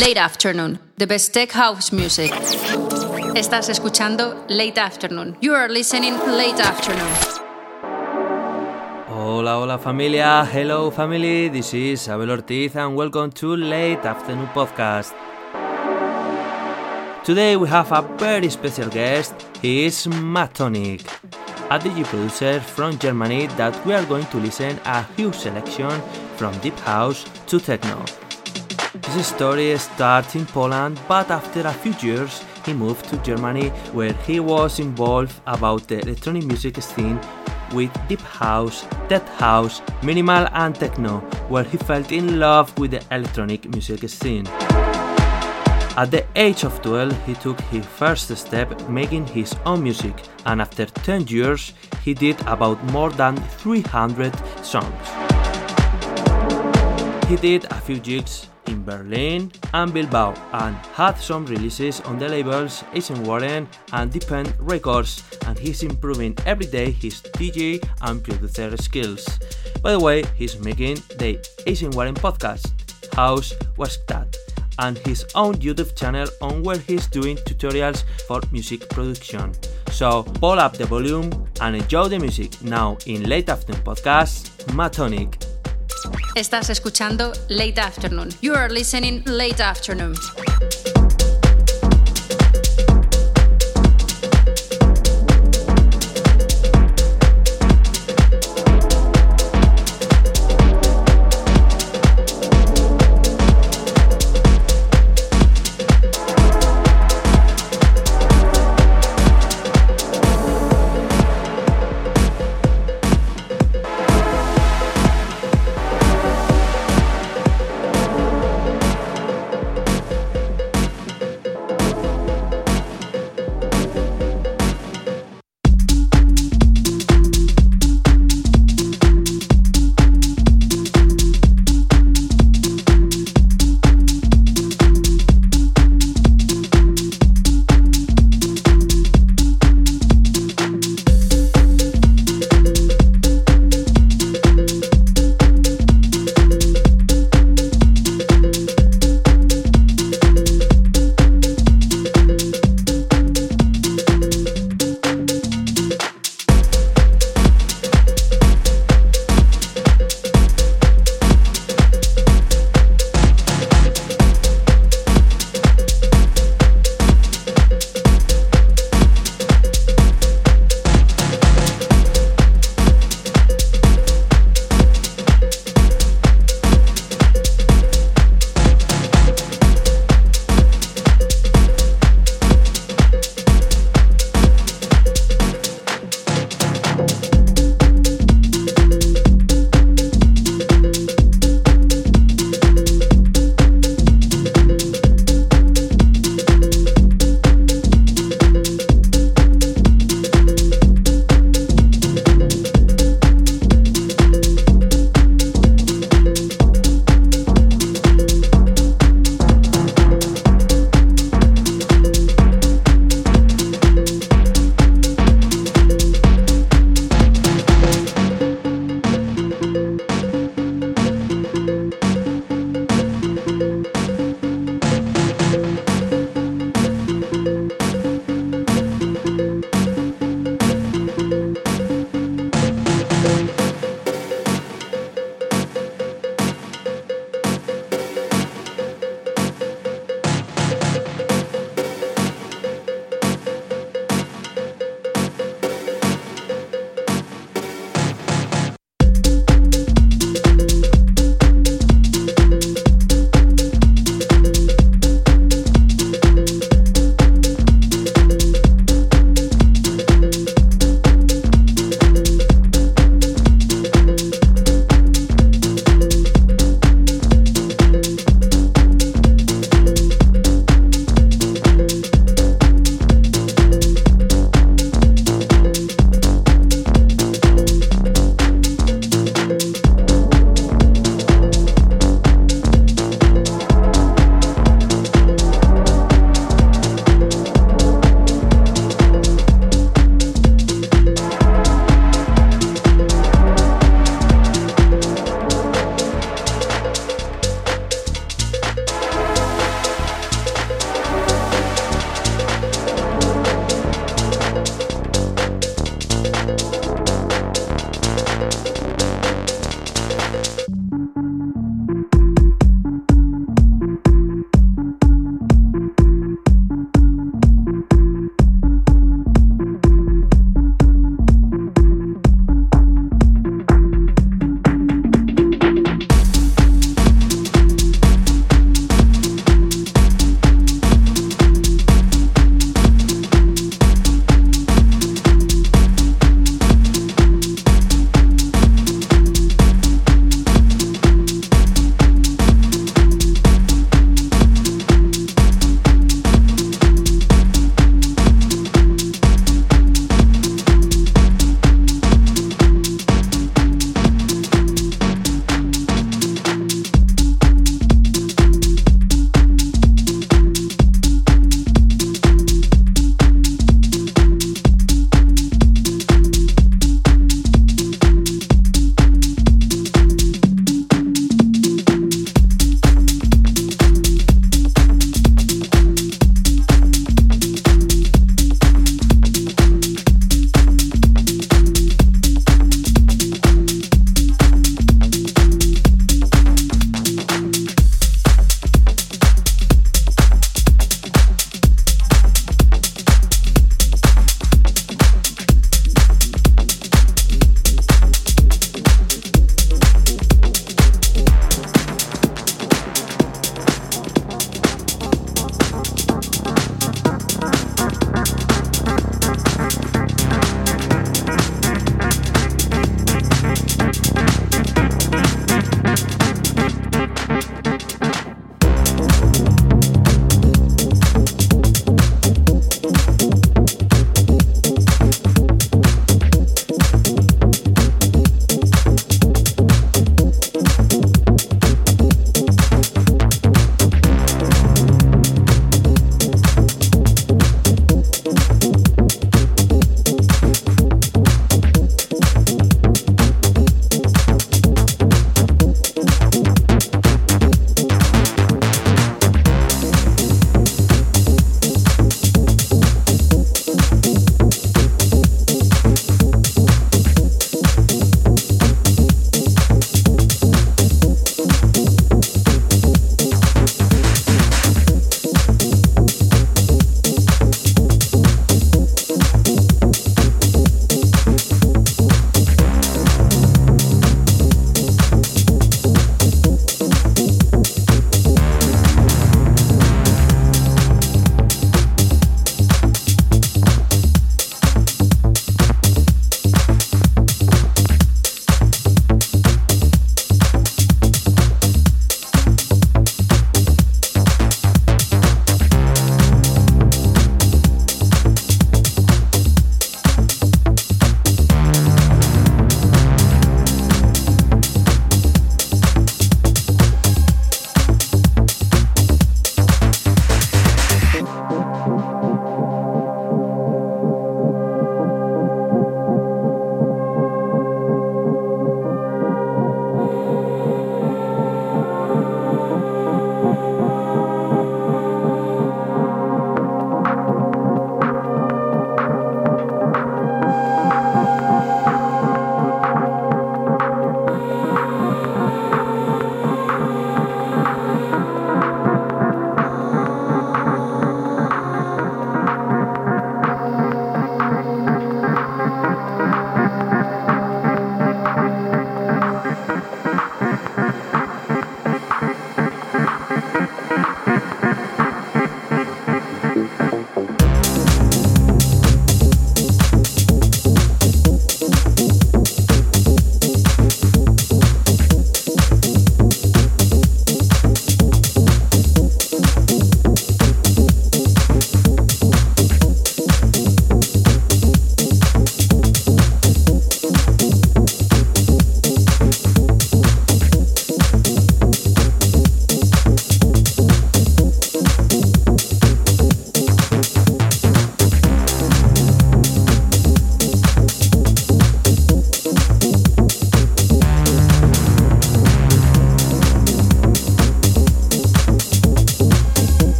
Late Afternoon, the best tech house music. Estás escuchando Late Afternoon. You are listening Late Afternoon. Hola, hola familia. Hello family. This is Abel Ortiz and welcome to Late Afternoon Podcast. Today we have a very special guest. He is Matonic, a DJ producer from Germany that we are going to listen a huge selection from deep house to techno. His story starts in Poland, but after a few years he moved to Germany where he was involved about the electronic music scene with deep house, tech house, minimal and techno, where he fell in love with the electronic music scene. At the age of 12, he took his first step making his own music, and after 10 years, he did about more than 300 songs. He did a few gigs in Berlin and Bilbao and had some releases on the labels Asian Warren and Depend Records and he's improving every day his DJ and producer skills. By the way, he's making the Asian Warren podcast, House Was That, and his own YouTube channel on where he's doing tutorials for music production. So pull up the volume and enjoy the music now in Late Afternoon Podcast, Matonic. Estás escuchando Late Afternoon. You are listening Late Afternoon.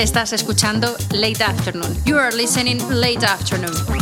Estás escuchando Late Afternoon. You are listening Late Afternoon.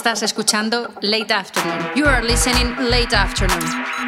Estás escuchando Late Afternoon. You are listening Late Afternoon.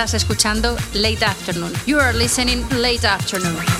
Estás escuchando Late Afternoon. You are listening Late Afternoon.